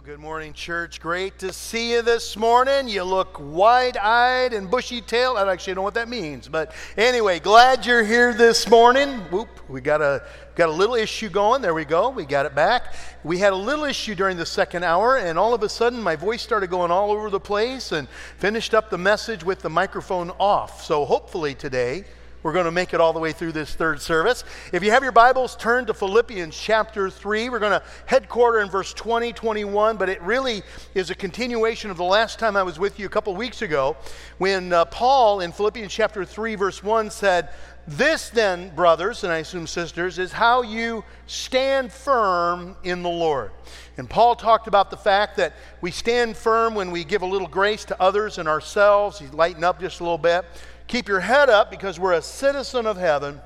Well, good morning, church. Great to see you this morning. You look wide eyed and bushy tailed. I actually don't actually know what that means, but anyway, glad you're here this morning. Whoop, we got a, got a little issue going. There we go. We got it back. We had a little issue during the second hour, and all of a sudden, my voice started going all over the place and finished up the message with the microphone off. So, hopefully, today, we're going to make it all the way through this third service. If you have your Bibles, turn to Philippians chapter 3. We're going to headquarter in verse 20, 21, but it really is a continuation of the last time I was with you a couple weeks ago when uh, Paul in Philippians chapter 3, verse 1 said, This then, brothers, and I assume sisters, is how you stand firm in the Lord. And Paul talked about the fact that we stand firm when we give a little grace to others and ourselves. He lightened up just a little bit. Keep your head up because we're a citizen of heaven.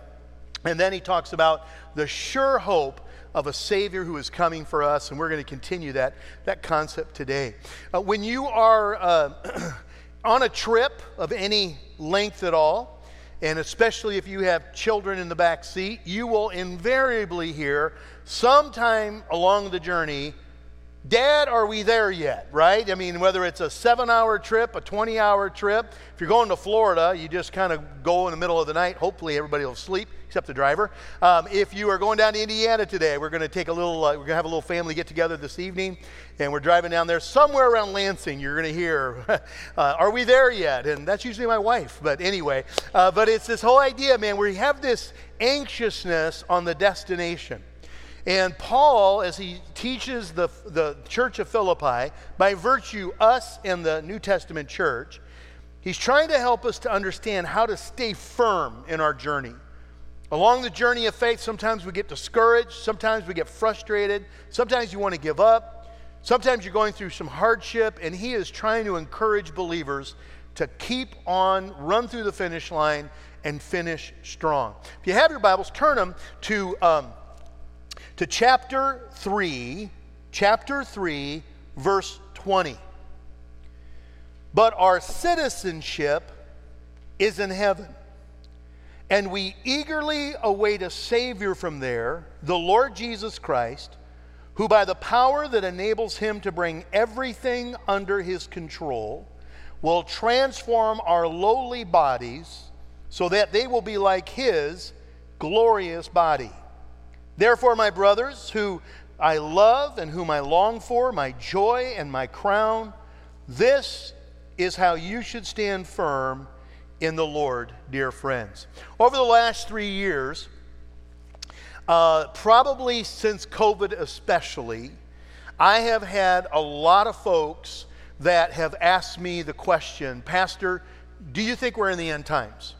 And then he talks about the sure hope of a Savior who is coming for us, and we're going to continue that, that concept today. Uh, when you are uh, on a trip of any length at all, and especially if you have children in the back seat, you will invariably hear sometime along the journey Dad, are we there yet? Right? I mean, whether it's a seven hour trip, a 20 hour trip, if you're going to Florida, you just kind of go in the middle of the night. Hopefully, everybody will sleep except the driver. Um, if you are going down to Indiana today, we're going to take a little, uh, we're going to have a little family get together this evening, and we're driving down there somewhere around Lansing. You're going to hear, uh, Are we there yet? And that's usually my wife. But anyway, uh, but it's this whole idea, man, where you have this anxiousness on the destination. And Paul, as he teaches the, the church of Philippi, by virtue, us and the New Testament church, he's trying to help us to understand how to stay firm in our journey. Along the journey of faith, sometimes we get discouraged, sometimes we get frustrated, sometimes you want to give up, sometimes you're going through some hardship, and he is trying to encourage believers to keep on, run through the finish line, and finish strong. If you have your Bibles, turn them to. Um, to chapter 3, chapter 3, verse 20. But our citizenship is in heaven, and we eagerly await a Savior from there, the Lord Jesus Christ, who by the power that enables him to bring everything under his control will transform our lowly bodies so that they will be like his glorious body Therefore, my brothers, who I love and whom I long for, my joy and my crown, this is how you should stand firm in the Lord, dear friends. Over the last three years, uh, probably since COVID especially, I have had a lot of folks that have asked me the question, Pastor, do you think we're in the end times?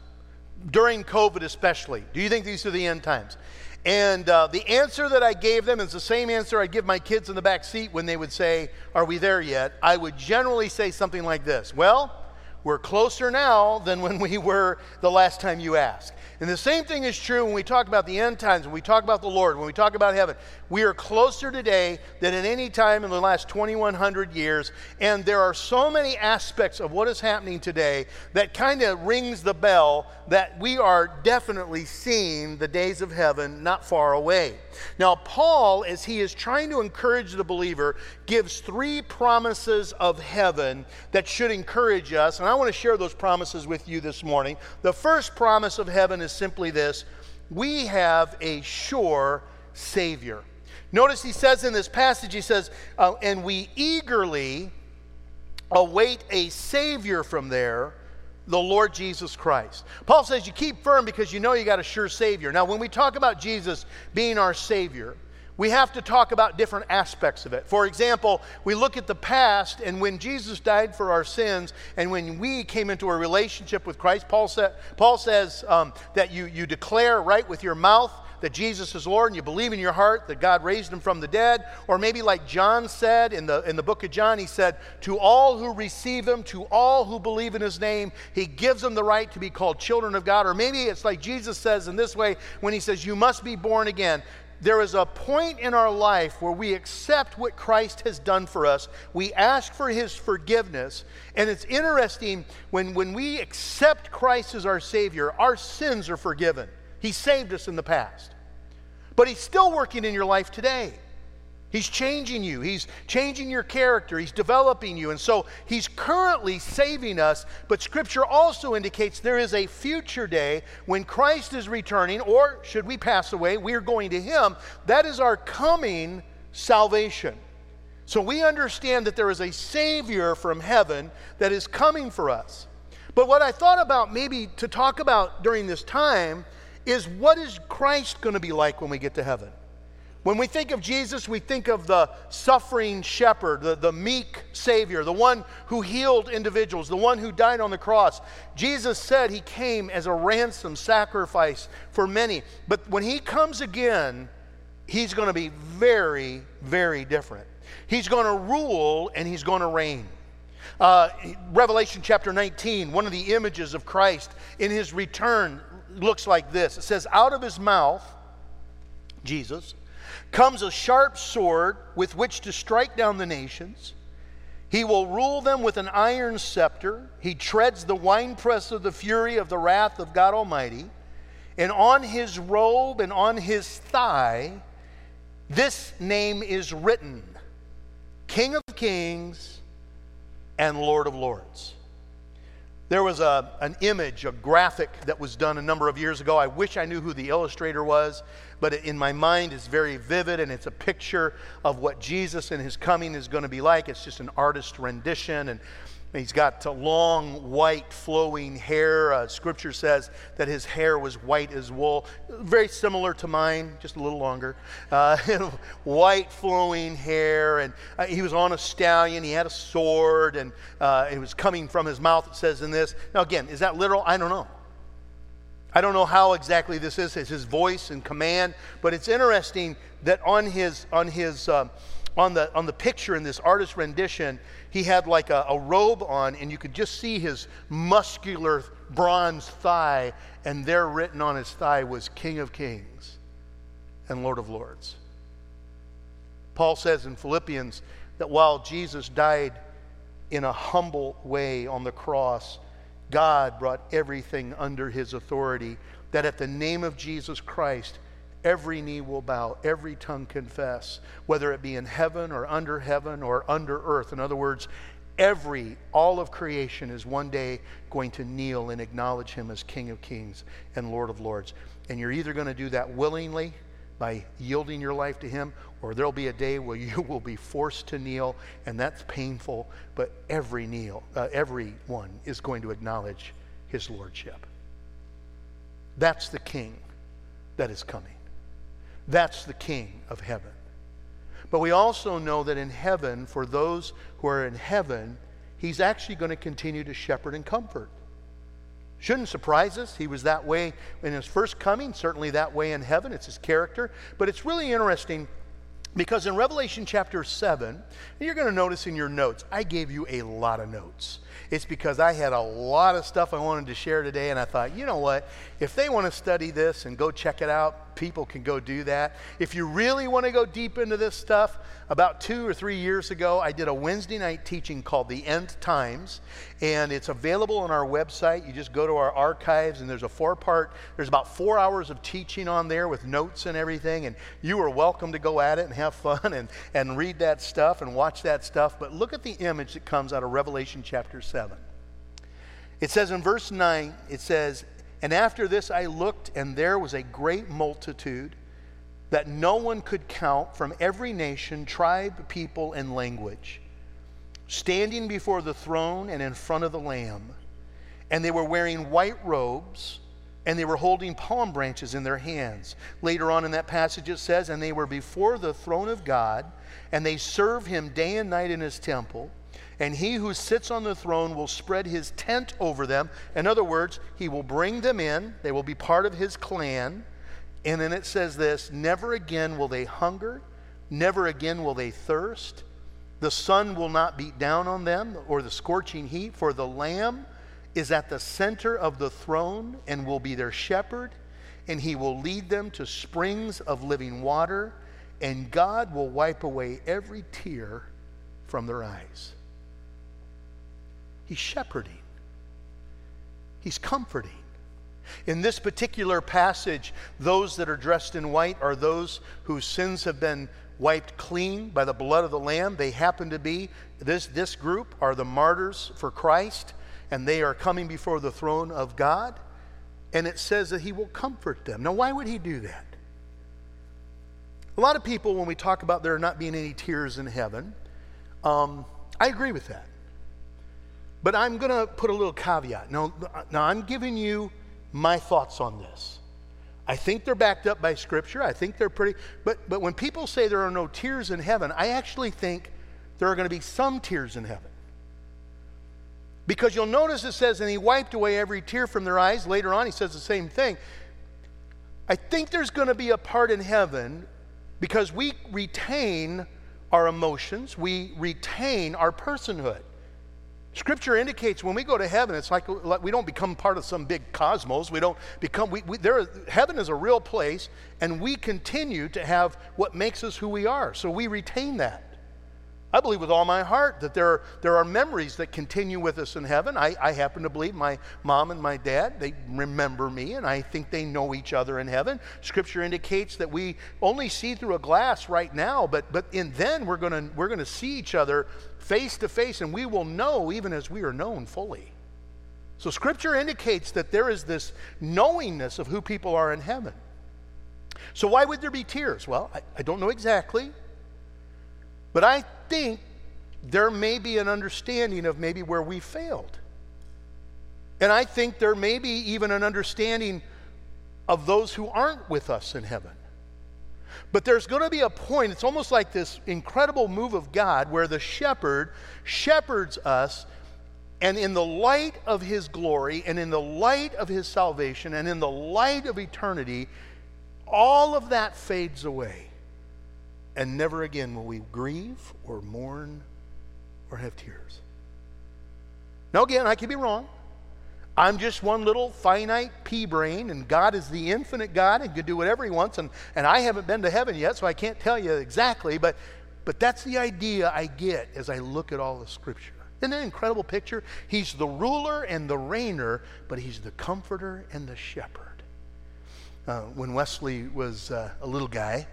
During COVID especially, do you think these are the end times? And uh, the answer that I gave them is the same answer I give my kids in the back seat when they would say, Are we there yet? I would generally say something like this Well, we're closer now than when we were the last time you asked. And the same thing is true when we talk about the end times, when we talk about the Lord, when we talk about heaven. We are closer today than at any time in the last 2,100 years. And there are so many aspects of what is happening today that kind of rings the bell that we are definitely seeing the days of heaven not far away. Now, Paul, as he is trying to encourage the believer, gives three promises of heaven that should encourage us. And I want to share those promises with you this morning. The first promise of heaven is simply this we have a sure Savior. Notice he says in this passage, he says, uh, and we eagerly await a Savior from there, the Lord Jesus Christ. Paul says you keep firm because you know you got a sure Savior. Now, when we talk about Jesus being our Savior, we have to talk about different aspects of it. For example, we look at the past, and when Jesus died for our sins, and when we came into a relationship with Christ, Paul, sa- Paul says um, that you, you declare right with your mouth that Jesus is Lord and you believe in your heart that God raised him from the dead. Or maybe, like John said in the, in the book of John, he said, To all who receive him, to all who believe in his name, he gives them the right to be called children of God. Or maybe it's like Jesus says in this way when he says, You must be born again there is a point in our life where we accept what Christ has done for us. We ask for his forgiveness. And it's interesting when, when we accept Christ as our Savior, our sins are forgiven. He saved us in the past. But he's still working in your life today. He's changing you. He's changing your character. He's developing you. And so He's currently saving us. But Scripture also indicates there is a future day when Christ is returning, or should we pass away, we are going to Him. That is our coming salvation. So we understand that there is a Savior from heaven that is coming for us. But what I thought about maybe to talk about during this time is what is Christ going to be like when we get to heaven? When we think of Jesus, we think of the suffering shepherd, the, the meek Savior, the one who healed individuals, the one who died on the cross. Jesus said he came as a ransom sacrifice for many. But when he comes again, he's going to be very, very different. He's going to rule and he's going to reign. Uh, Revelation chapter 19, one of the images of Christ in his return looks like this it says, Out of his mouth, Jesus, comes a sharp sword with which to strike down the nations. He will rule them with an iron scepter. He treads the winepress of the fury of the wrath of God Almighty. And on his robe and on his thigh, this name is written King of Kings and Lord of Lords. There was a, an image, a graphic that was done a number of years ago. I wish I knew who the illustrator was, but in my mind it's very vivid and it's a picture of what Jesus and his coming is going to be like. It's just an artist rendition. And He's got long, white, flowing hair. Uh, scripture says that his hair was white as wool, very similar to mine, just a little longer. Uh, white, flowing hair, and uh, he was on a stallion. He had a sword, and uh, it was coming from his mouth. It says in this. Now, again, is that literal? I don't know. I don't know how exactly this is. It's his voice and command, but it's interesting that on his on his um, on the on the picture in this artist rendition, he had like a, a robe on, and you could just see his muscular bronze thigh, and there written on his thigh was King of Kings and Lord of Lords. Paul says in Philippians that while Jesus died in a humble way on the cross, God brought everything under his authority, that at the name of Jesus Christ, every knee will bow, every tongue confess, whether it be in heaven or under heaven or under earth. In other words, every, all of creation is one day going to kneel and acknowledge him as King of Kings and Lord of Lords. And you're either going to do that willingly by yielding your life to him, or there'll be a day where you will be forced to kneel, and that's painful, but every kneel, uh, everyone is going to acknowledge his lordship. That's the king that is coming. That's the King of heaven. But we also know that in heaven, for those who are in heaven, he's actually going to continue to shepherd and comfort. Shouldn't surprise us. He was that way in his first coming, certainly that way in heaven. It's his character. But it's really interesting because in Revelation chapter 7, you're going to notice in your notes, I gave you a lot of notes. It's because I had a lot of stuff I wanted to share today, and I thought, you know what? If they want to study this and go check it out, people can go do that. If you really want to go deep into this stuff, about two or three years ago, I did a Wednesday night teaching called The End Times, and it's available on our website. You just go to our archives, and there's a four part, there's about four hours of teaching on there with notes and everything, and you are welcome to go at it and have fun and, and read that stuff and watch that stuff. But look at the image that comes out of Revelation chapter 7. It says in verse 9, it says, And after this I looked, and there was a great multitude that no one could count from every nation, tribe, people, and language, standing before the throne and in front of the Lamb. And they were wearing white robes, and they were holding palm branches in their hands. Later on in that passage it says, And they were before the throne of God, and they serve him day and night in his temple. And he who sits on the throne will spread his tent over them. In other words, he will bring them in, they will be part of his clan and then it says this Never again will they hunger, never again will they thirst. The sun will not beat down on them or the scorching heat, for the Lamb is at the center of the throne and will be their shepherd, and he will lead them to springs of living water, and God will wipe away every tear from their eyes. He's shepherding, he's comforting. In this particular passage, those that are dressed in white are those whose sins have been wiped clean by the blood of the Lamb. They happen to be, this, this group are the martyrs for Christ, and they are coming before the throne of God. And it says that He will comfort them. Now, why would He do that? A lot of people, when we talk about there not being any tears in heaven, um, I agree with that. But I'm going to put a little caveat. Now, now, I'm giving you my thoughts on this. I think they're backed up by Scripture. I think they're pretty. But, but when people say there are no tears in heaven, I actually think there are going to be some tears in heaven. Because you'll notice it says, and he wiped away every tear from their eyes. Later on, he says the same thing. I think there's going to be a part in heaven because we retain our emotions, we retain our personhood. Scripture indicates when we go to heaven, it's like, we don't become part of some big cosmos. We don't become, we, we, there, heaven is a real place, and we continue to have what makes us who we are. So we retain that. I believe with all my heart that there are, there are memories that continue with us in heaven. I, I happen to believe my mom and my dad, they remember me, and I think they know each other in heaven. Scripture indicates that we only see through a glass right now, but, but in then we're going we're going to see each other face to face, and we will know even as we are known fully. So Scripture indicates that there is this knowingness of who people are in heaven. So why would there be tears? Well, I, I don't know exactly. But I think there may be an understanding of maybe where we failed. And I think there may be even an understanding of those who aren't with us in heaven. But there's going to be a point, it's almost like this incredible move of God where the shepherd shepherds us, and in the light of his glory, and in the light of his salvation, and in the light of eternity, all of that fades away. And never again will we grieve or mourn or have tears. Now, again, I could be wrong. I'm just one little finite pea brain, and God is the infinite God and can do whatever He wants. And, and I haven't been to heaven yet, so I can't tell you exactly, but, but that's the idea I get as I look at all the Scripture. Isn't that an incredible picture? He's the ruler and the reigner, but He's the comforter and the shepherd. Uh, when Wesley was uh, a little guy,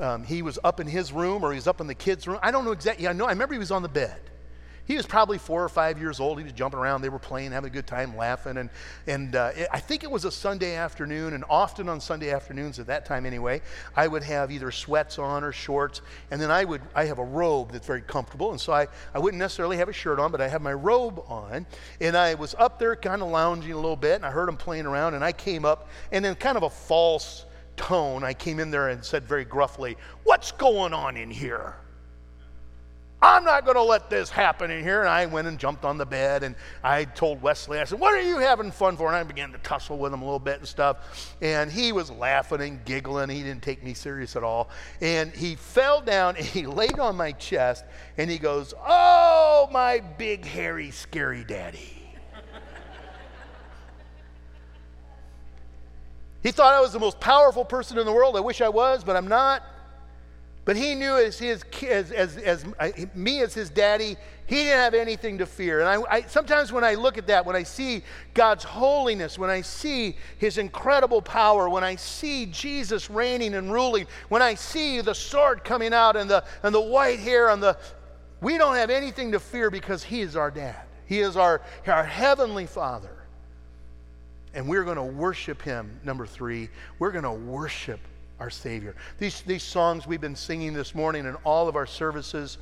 um, he was up in his room or he was up in the kids' room. I don't know exactly. I know. I remember he was on the bed. He was probably four or five years old. He was jumping around. They were playing, having a good time, laughing. And, and uh, it, I think it was a Sunday afternoon. And often on Sunday afternoons, at that time anyway, I would have either sweats on or shorts. And then I would, I have a robe that's very comfortable. And so I, I wouldn't necessarily have a shirt on, but I have my robe on. And I was up there kind of lounging a little bit. And I heard him playing around. And I came up, and then kind of a false tone, I came in there and said very gruffly, What's going on in here? I'm not going to let this happen in here. And I went and jumped on the bed and I told Wesley, I said, What are you having fun for? And I began to tussle with him a little bit and stuff. And he was laughing and giggling. He didn't take me serious at all. And he fell down and he laid on my chest and he goes, Oh, my big, hairy, scary daddy. He thought I was the most powerful person in the world. I wish I was, but I'm not. But he knew as, his, as, as, as me as his daddy, he didn't have anything to fear. And I, I, sometimes when I look at that, when I see God's holiness, when I see his incredible power, when I see Jesus reigning and ruling, when I see the sword coming out and the, and the white hair and the, we don't have anything to fear because he is our dad. He is our, our heavenly father and we're going to worship him. Number three, we're going to worship our Savior. These, these songs we've been singing this morning in all of our services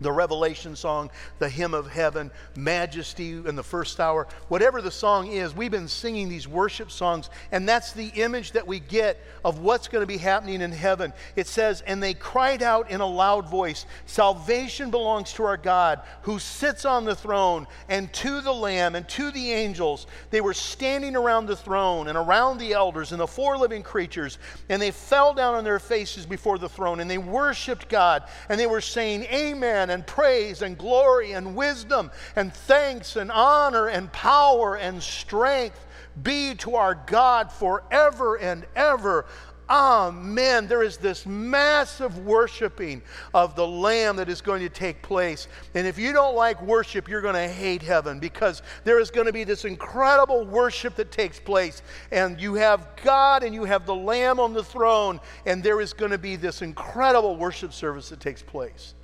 the Revelation song, the hymn of heaven, majesty in the first hour, whatever the song is, we've been singing these worship songs, and that's the image that we get of what's going to be happening in heaven. It says, And they cried out in a loud voice, Salvation belongs to our God who sits on the throne, and to the Lamb, and to the angels. They were standing around the throne, and around the elders, and the four living creatures, and they fell down on their faces before the throne, and they worshiped God, and they were saying, Amen and praise and glory and wisdom and thanks and honor and power and strength be to our God forever and ever. Amen. There is this massive worshiping of the Lamb that is going to take place. And if you don't like worship, you're going to hate heaven because there is going to be this incredible worship that takes place. And you have God and you have the Lamb on the throne, and there is going to be this incredible worship service that takes place.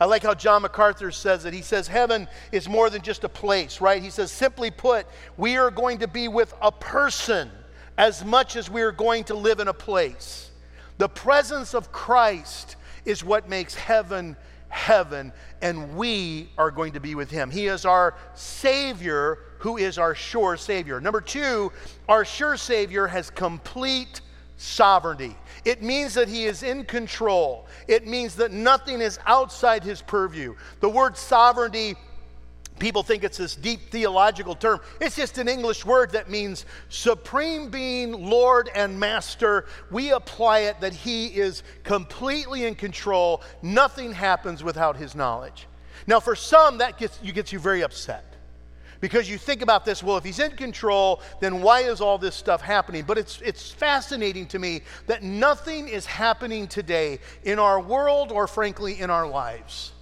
I like how John MacArthur says it. He says, Heaven is more than just a place, right? He says, simply put, we are going to be with a person as much as we are going to live in a place. The presence of Christ is what makes heaven heaven, and we are going to be with him. He is our Savior, who is our sure Savior. Number two, our sure Savior has complete sovereignty. It means that he is in control. It means that nothing is outside his purview. The word sovereignty People think it's this deep theological term. It's just an English word that means supreme being, Lord and Master. We apply it that He is completely in control. Nothing happens without His knowledge. Now, for some, that gets you, gets you very upset. Because you think about this, well, if he's in control, then why is all this stuff happening? But it's, it's fascinating to me that nothing is happening today in our world or, frankly, in our lives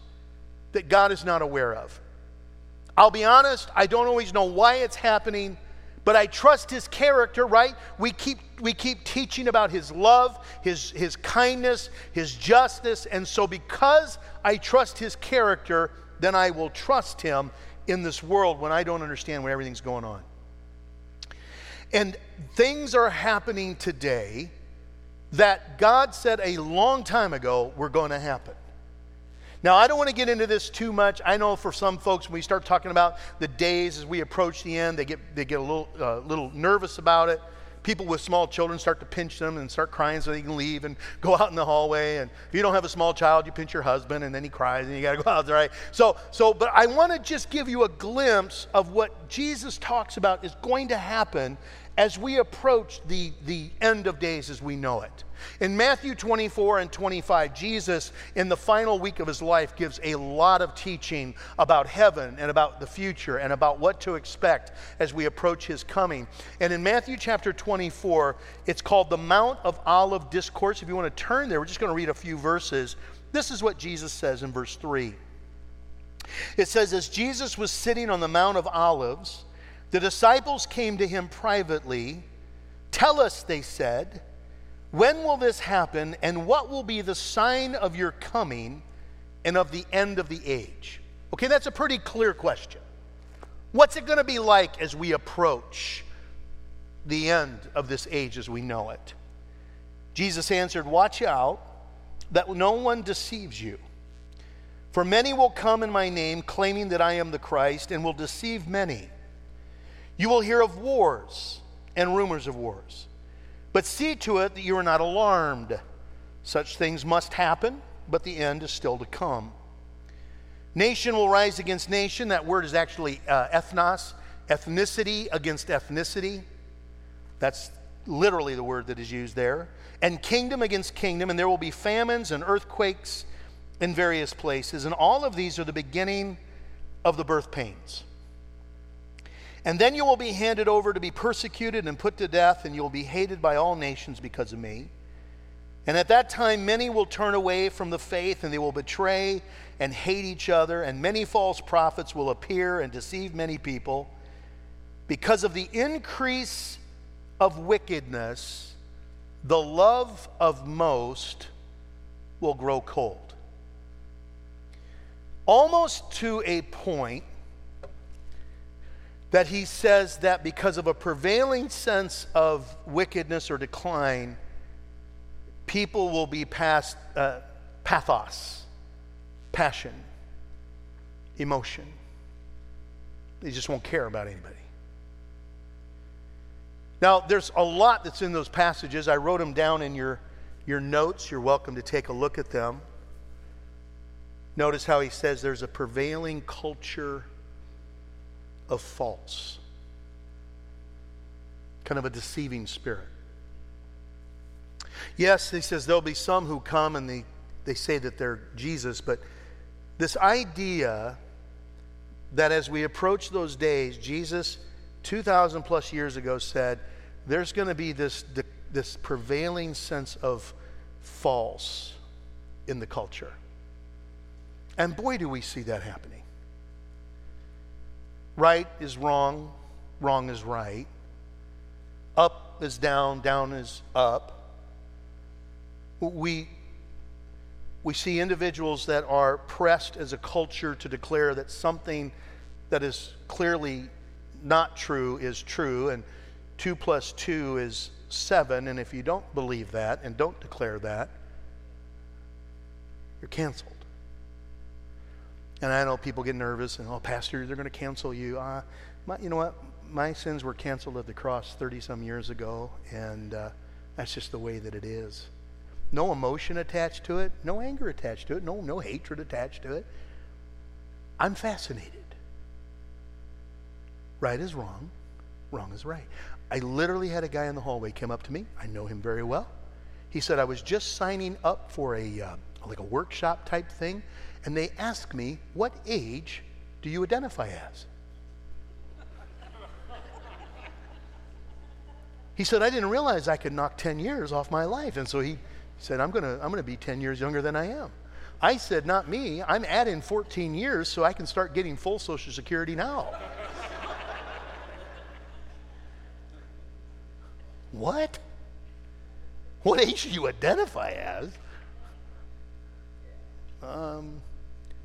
that God is not aware of. I'll be honest, I don't always know why it's happening, but I trust his character, right? We keep, we keep teaching about his love, his, his kindness, his justice. And so, because I trust his character, then I will trust him in this world when I don't understand when everything's going on. And things are happening today that God said a long time ago were going to happen. Now, I don't want to get into this too much. I know for some folks, when we start talking about the days as we approach the end, they get, they get a little, uh, little nervous about it people with small children start to pinch them and start crying so they can leave and go out in the hallway. And if you don't have a small child, you pinch your husband and then he cries and you got to go out right? So, so, but I want to just give you a glimpse of what Jesus talks about is going to happen as we approach the, the end of days as we know it. In Matthew 24 and 25, Jesus, in the final week of his life, gives a lot of teaching about heaven and about the future and about what to expect as we approach his coming. And in Matthew chapter 24, it's called the Mount of Olive Discourse. If you want to turn there, we're just going to read a few verses. This is what Jesus says in verse 3. It says, As Jesus was sitting on the Mount of Olives, the disciples came to him privately. Tell us, they said, when will this happen, and what will be the sign of your coming and of the end of the age? Okay, that's a pretty clear question. What's it going to be like as we approach the end of this age as we know it? Jesus answered, Watch out that no one deceives you. For many will come in my name, claiming that I am the Christ, and will deceive many. You will hear of wars and rumors of wars. But see to it that you are not alarmed. Such things must happen, but the end is still to come. Nation will rise against nation. That word is actually uh, ethnos, ethnicity against ethnicity. That's literally the word that is used there. And kingdom against kingdom, and there will be famines and earthquakes in various places. And all of these are the beginning of the birth pains. And then you will be handed over to be persecuted and put to death, and you will be hated by all nations because of me. And at that time, many will turn away from the faith, and they will betray and hate each other, and many false prophets will appear and deceive many people. Because of the increase of wickedness, the love of most will grow cold. Almost to a point that he says that because of a prevailing sense of wickedness or decline, people will be past uh, pathos, passion, emotion. They just won't care about anybody. Now, there's a lot that's in those passages. I wrote them down in your, your notes. You're welcome to take a look at them. Notice how he says there's a prevailing culture of false, kind of a deceiving spirit. Yes, he says there'll be some who come and they, they say that they're Jesus, but this idea that as we approach those days, Jesus, 2,000 plus years ago, said, there's going to be this, this prevailing sense of false in the culture. And boy, do we see that happening. Right is wrong, wrong is right. Up is down, down is up. We, we see individuals that are pressed as a culture to declare that something that is clearly not true is true, and two plus two is seven. And if you don't believe that and don't declare that, you're canceled. And I know people get nervous and, oh, Pastor, they're going to cancel you. Uh, my, you know what? My sins were canceled at the cross 30 some years ago, and uh, that's just the way that it is. No emotion attached to it, no anger attached to it, no, no hatred attached to it. I'm fascinated. Right is wrong, wrong is right. I literally had a guy in the hallway come up to me. I know him very well. He said, I was just signing up for a, uh, like a workshop type thing and they ask me, What age do you identify as? He said, I didn't realize I could knock 10 years off my life. And so he said, I'm going to I'm going to be 10 years younger than I am. I said, Not me. I'm adding 14 years so I can start getting full Social Security now. what? What age do you identify as? Um,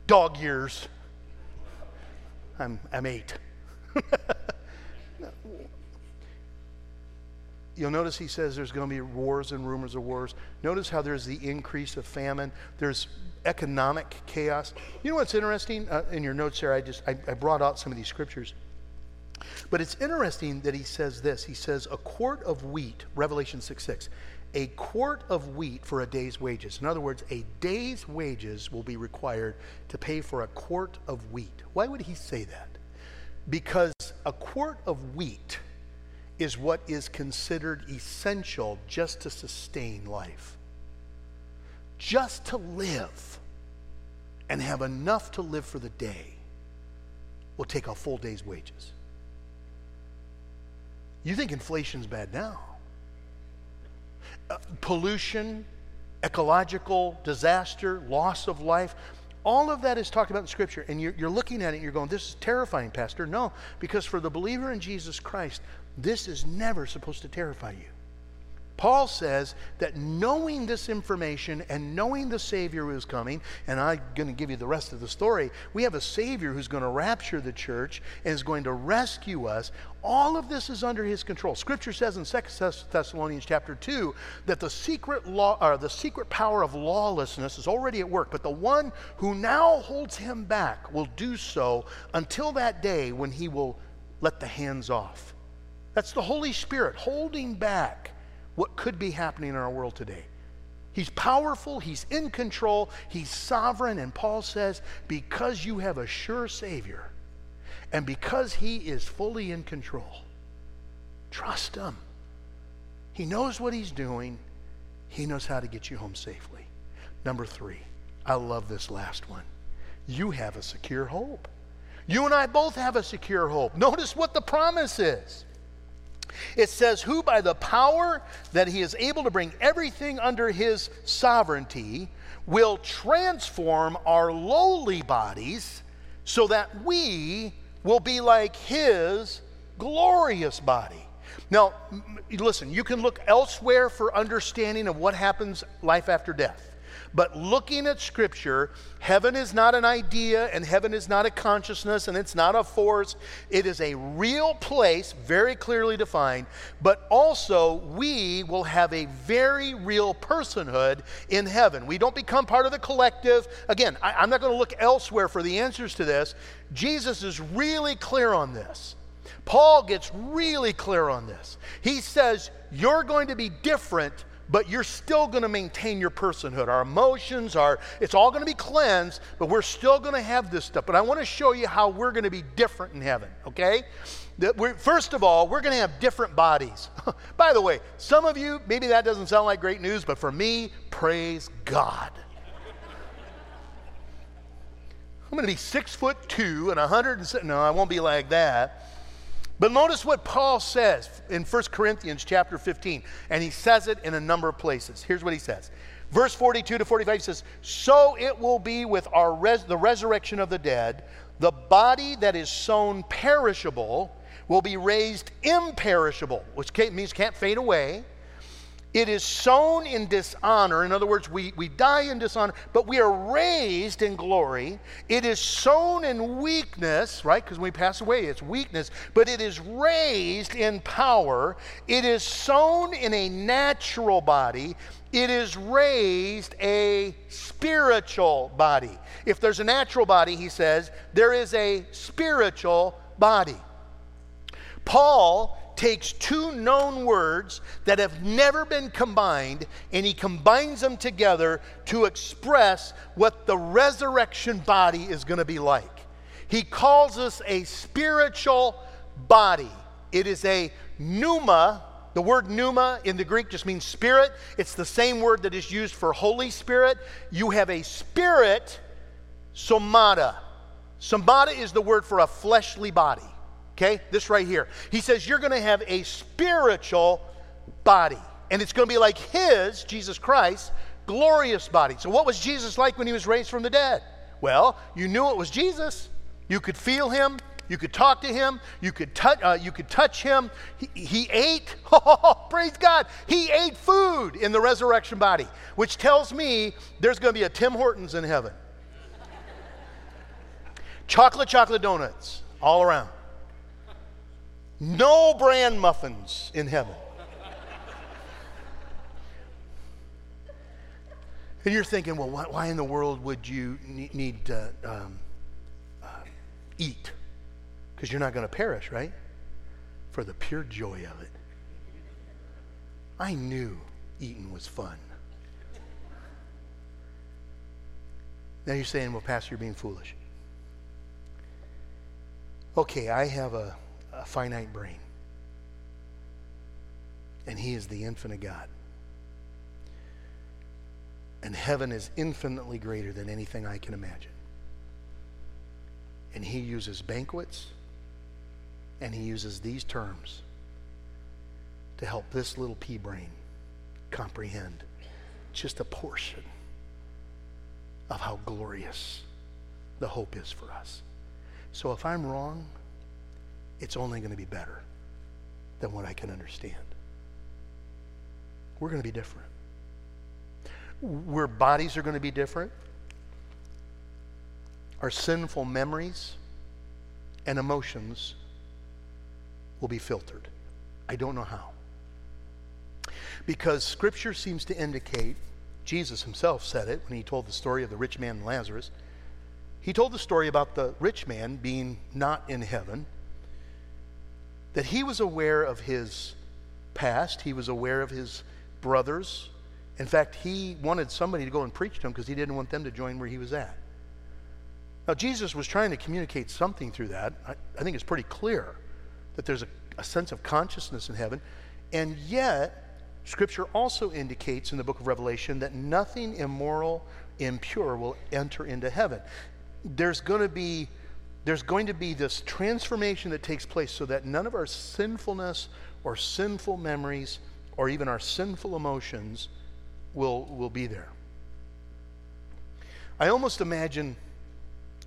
dog years. I'm, I'm eight. You'll notice he says there's going to be wars and rumors of wars. Notice how there's the increase of famine. There's economic chaos. You know what's interesting? Uh, in your notes there, I just I, I brought out some of these scriptures. But it's interesting that he says this. He says, a quart of wheat, Revelation 6 6, a quart of wheat for a day's wages. In other words, a day's wages will be required to pay for a quart of wheat. Why would he say that? Because a quart of wheat is what is considered essential just to sustain life. Just to live and have enough to live for the day will take a full day's wages. You think inflation's bad now? Pollution, ecological disaster, loss of life. All of that is talked about in Scripture, and you're, you're looking at it, you're going, This is terrifying, Pastor. No, because for the believer in Jesus Christ, this is never supposed to terrify you. Paul says that knowing this information and knowing the Savior who is coming, and I'm going to give you the rest of the story, we have a Savior who's going to rapture the church and is going to rescue us. All of this is under his control. Scripture says in 2 Thessalonians chapter 2 that the secret law or the secret power of lawlessness is already at work, but the one who now holds him back will do so until that day when he will let the hands off. That's the Holy Spirit holding back what could be happening in our world today. He's powerful, he's in control, he's sovereign, and Paul says, because you have a sure Savior and because he is fully in control, trust him. He knows what he's doing, he knows how to get you home safely. Number three, I love this last one. You have a secure hope. You and I both have a secure hope. Notice what the promise is. It says, Who by the power that he is able to bring everything under his sovereignty will transform our lowly bodies so that we will be like his glorious body. Now, listen, you can look elsewhere for understanding of what happens life after death. But looking at Scripture, heaven is not an idea and heaven is not a consciousness and it's not a force. It is a real place, very clearly defined, but also we will have a very real personhood in heaven. We don't become part of the collective. Again, I, am not going to look elsewhere for the answers to this. Jesus is really clear on this. Paul gets really clear on this. He says, You're going to be different but you're still going to maintain your personhood. Our emotions are, it's all going to be cleansed, but we're still going to have this stuff. But I want to show you how we're going to be different in heaven, okay? First of all, we're going to have different bodies. By the way, some of you, maybe that doesn't sound like great news, but for me, praise God. I'm going to be six foot two and a hundred and no, I won't be like that. But notice what Paul says in 1 Corinthians chapter 15, and he says it in a number of places. Here's what he says. Verse 42 to 45 he says, So it will be with our res- the resurrection of the dead, the body that is sown perishable will be raised imperishable, which means can't fade away. It is sown in dishonor. In other words, we, we die in dishonor, but we are raised in glory. It is sown in weakness, right? Because when we pass away, it's weakness, but it is raised in power. It is sown in a natural body. It is raised a spiritual body. If there's a natural body, he says, there is a spiritual body. Paul takes two known words that have never been combined and he combines them together to express what the resurrection body is going to be like. He calls us a spiritual body. It is a pneuma. The word pneuma in the Greek just means spirit. It's the same word that is used for Holy Spirit. You have a spirit, somata. Somata is the word for a fleshly body. Okay? This right here. He says you're going to have a spiritual body. And it's going to be like his, Jesus Christ, glorious body. So, what was Jesus like when he was raised from the dead? Well, you knew it was Jesus. You could feel him. You could talk to him. You could touch. Uh, you could touch him. He, he ate. Oh, praise God! He ate food in the resurrection body, which tells me there's going to be a Tim Hortons in heaven. chocolate, chocolate donuts all around. No bran muffins in heaven. And you're thinking, well, why, why in the world would you need to um, uh, eat? Because you're not going to perish, right? For the pure joy of it. I knew eating was fun. Now you're saying, well, Pastor, you're being foolish. Okay, I have a a finite brain. And He is the infinite God. And heaven is infinitely greater than anything I can imagine. And He uses banquets and He uses these terms to help this little pea brain comprehend just a portion of how glorious the hope is for us. So if I'm wrong, it's only going to be better than what I can understand. We're going to be different. Our bodies are going to be different. Our sinful memories and emotions will be filtered. I don't know how. Because Scripture seems to indicate, Jesus himself said it when he told the story of the rich man and Lazarus. He told the story about the rich man being not in heaven that he was aware of his past, he was aware of his brothers. In fact, he wanted somebody to go and preach to him because he didn't want them to join where he was at. Now, Jesus was trying to communicate something through that. I, I think it's pretty clear that there's a, a sense of consciousness in heaven. And yet, Scripture also indicates in the book of Revelation that nothing immoral, impure will enter into heaven. There's going to be there's going to be this transformation that takes place so that none of our sinfulness or sinful memories or even our sinful emotions will, will be there. I almost imagine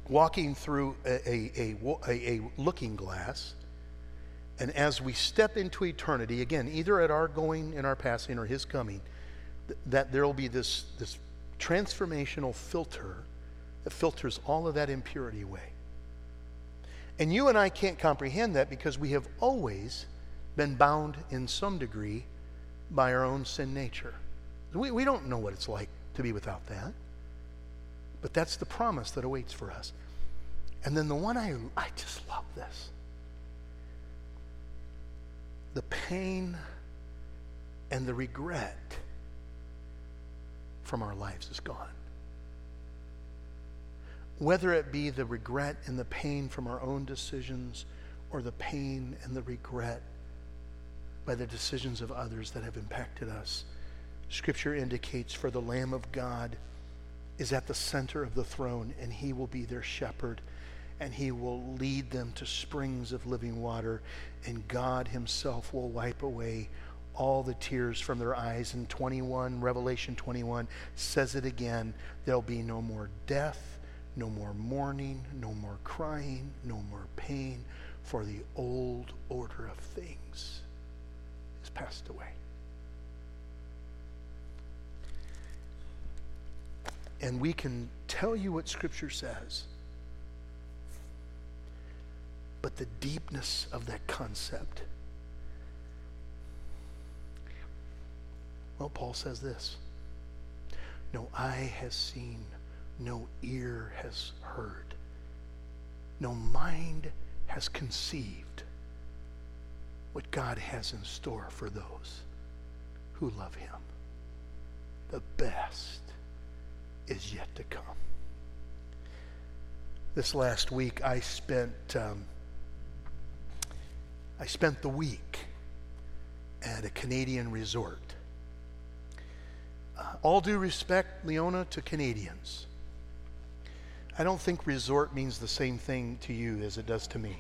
walking through a, a, a, a, looking glass, and as we step into eternity, again, either at our going and our passing or His coming, th- that there will be this, this transformational filter that filters all of that impurity away. And you and I can't comprehend that because we have always been bound in some degree by our own sin nature. We, we don't know what it's like to be without that. But that's the promise that awaits for us. And then the one I, I just love this the pain and the regret from our lives is gone whether it be the regret and the pain from our own decisions or the pain and the regret by the decisions of others that have impacted us. Scripture indicates for the Lamb of God is at the center of the throne, and he will be their shepherd. and he will lead them to springs of living water, and God himself will wipe away all the tears from their eyes. And 21, Revelation 21 says it again there'll be no more death, no more mourning, no more crying, no more pain, for the old order of things has passed away. And we can tell you what Scripture says. But the deepness of that concept. Well, Paul says this No eye has seen, no ear has heard, no mind has conceived what God has in store for those who love Him. The best is yet to come. This last week, I spent um, I spent the week at a Canadian resort. Uh, all due respect, Leona, to Canadians. I don't think resort means the same thing to you as it does to me.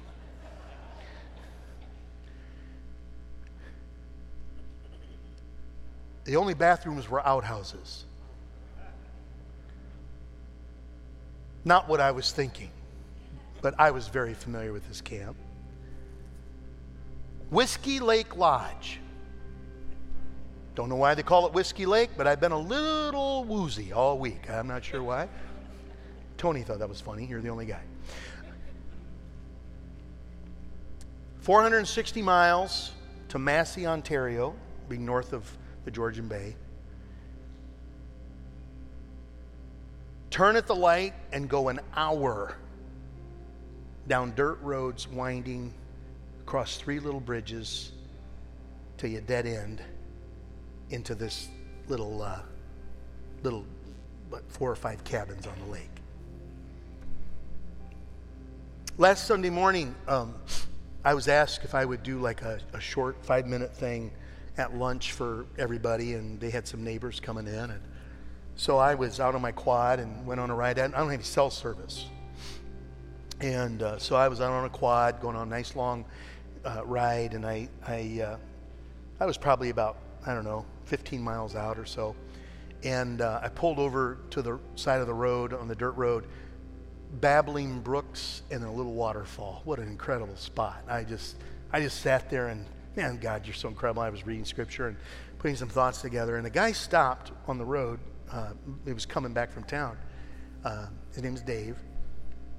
The only bathrooms were outhouses. Not what I was thinking, but I was very familiar with this camp. Whiskey Lake Lodge. Don't know why they call it Whiskey Lake, but I've been a little woozy all week. I'm not sure why. Tony thought that was funny. You're the only guy. 460 miles to Massey, Ontario, being north of the Georgian Bay. Turn at the light and go an hour down dirt roads winding across three little bridges till you dead end into this little, uh, little, what, four or five cabins on the lake. Last Sunday morning, um, I was asked if I would do like a, a short five minute thing at lunch for everybody, and they had some neighbors coming in. And so I was out on my quad and went on a ride. I don't have any cell service. And uh, so I was out on a quad going on a nice long uh, ride, and I, I, uh, I was probably about, I don't know, 15 miles out or so. And uh, I pulled over to the side of the road on the dirt road, babbling brooks and a little waterfall. What an incredible spot. I just, I just sat there and, man, God, you're so incredible. I was reading scripture and putting some thoughts together. And the guy stopped on the road uh, he was coming back from town. Uh, his name's Dave.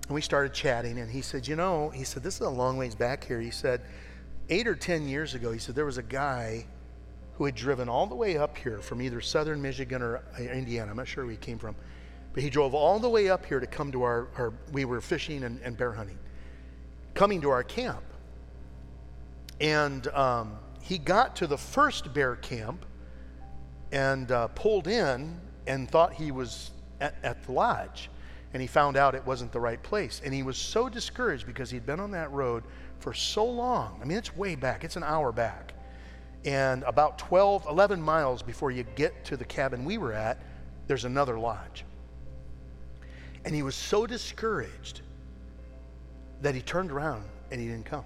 And we started chatting, and he said, You know, he said, this is a long ways back here. He said, eight or 10 years ago, he said, there was a guy who had driven all the way up here from either southern Michigan or uh, Indiana. I'm not sure where he came from. But he drove all the way up here to come to our, our we were fishing and, and bear hunting, coming to our camp. And um, he got to the first bear camp and uh, pulled in and thought he was at, at the lodge. And he found out it wasn't the right place. And he was so discouraged because he'd been on that road for so long. I mean, it's way back, it's an hour back. And about 12, 11 miles before you get to the cabin we were at, there's another lodge. And he was so discouraged that he turned around and he didn't come.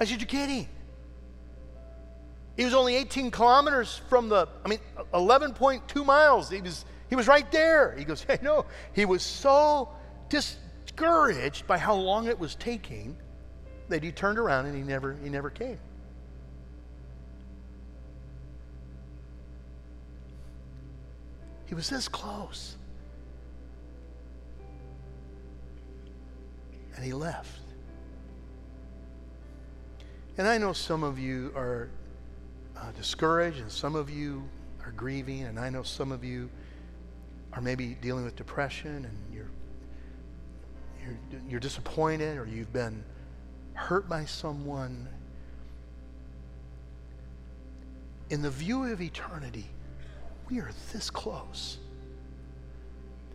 I said, You're kidding. He was only 18 kilometers from the, I mean, 11.2 miles. He was, he was right there. He goes, hey, no. He was so discouraged by how long it was taking that he turned around and he never, he never came. He was this close. And he left. And I know some of you are uh, discouraged, and some of you are grieving, and I know some of you are maybe dealing with depression, and you're you're, you're disappointed, or you've been hurt by someone. In the view of eternity, we are this close.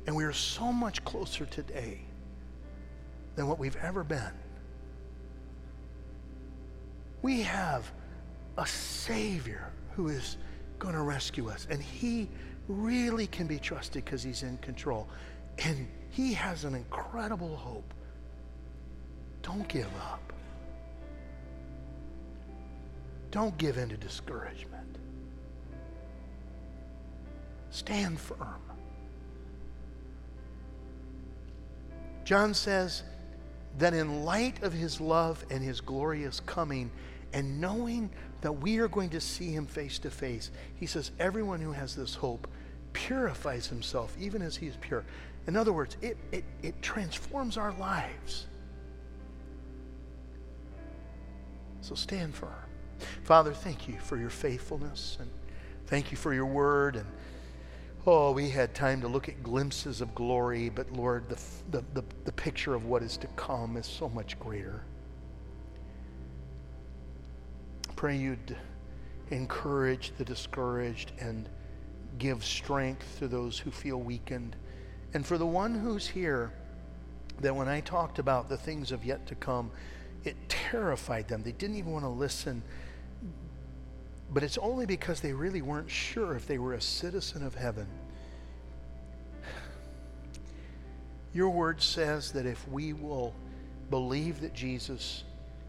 And we are so much closer today than what we've ever been. We have a Savior who is going to rescue us. And He really can be trusted because He's in control. And He has an incredible hope. Don't give up. Don't give in to discouragement. Stand firm. John says that in light of his love and his glorious coming, and knowing that we are going to see him face to face, he says, everyone who has this hope purifies himself even as he is pure. In other words, it, it, it transforms our lives. So stand firm. Father, thank you for your faithfulness and thank you for your word. And oh, we had time to look at glimpses of glory, but Lord, the, the, the, the picture of what is to come is so much greater. Pray you'd encourage the discouraged and give strength to those who feel weakened. And for the one who's here, that when I talked about the things of yet to come, it terrified them. They didn't even want to listen. But it's only because they really weren't sure if they were a citizen of heaven. Your word says that if we will believe that Jesus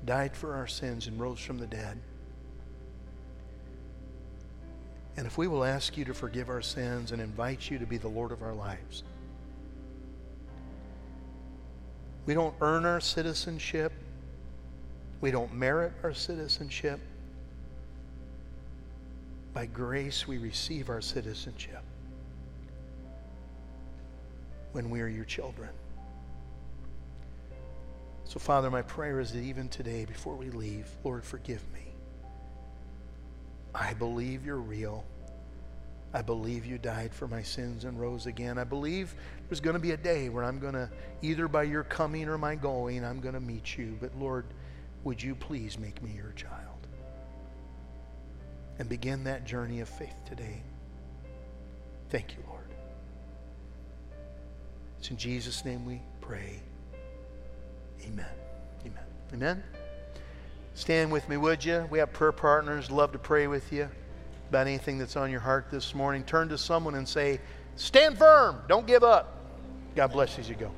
died for our sins and rose from the dead, and if we will ask you to forgive our sins and invite you to be the Lord of our lives, we don't earn our citizenship. We don't merit our citizenship. By grace, we receive our citizenship when we are your children. So, Father, my prayer is that even today, before we leave, Lord, forgive me. I believe you're real. I believe you died for my sins and rose again. I believe there's going to be a day where I'm going to, either by your coming or my going, I'm going to meet you. But Lord, would you please make me your child? And begin that journey of faith today. Thank you, Lord. It's in Jesus' name we pray. Amen. Amen. Amen. Stand with me, would you? We have prayer partners, love to pray with you about anything that's on your heart this morning. Turn to someone and say, Stand firm. Don't give up. God bless you as you go.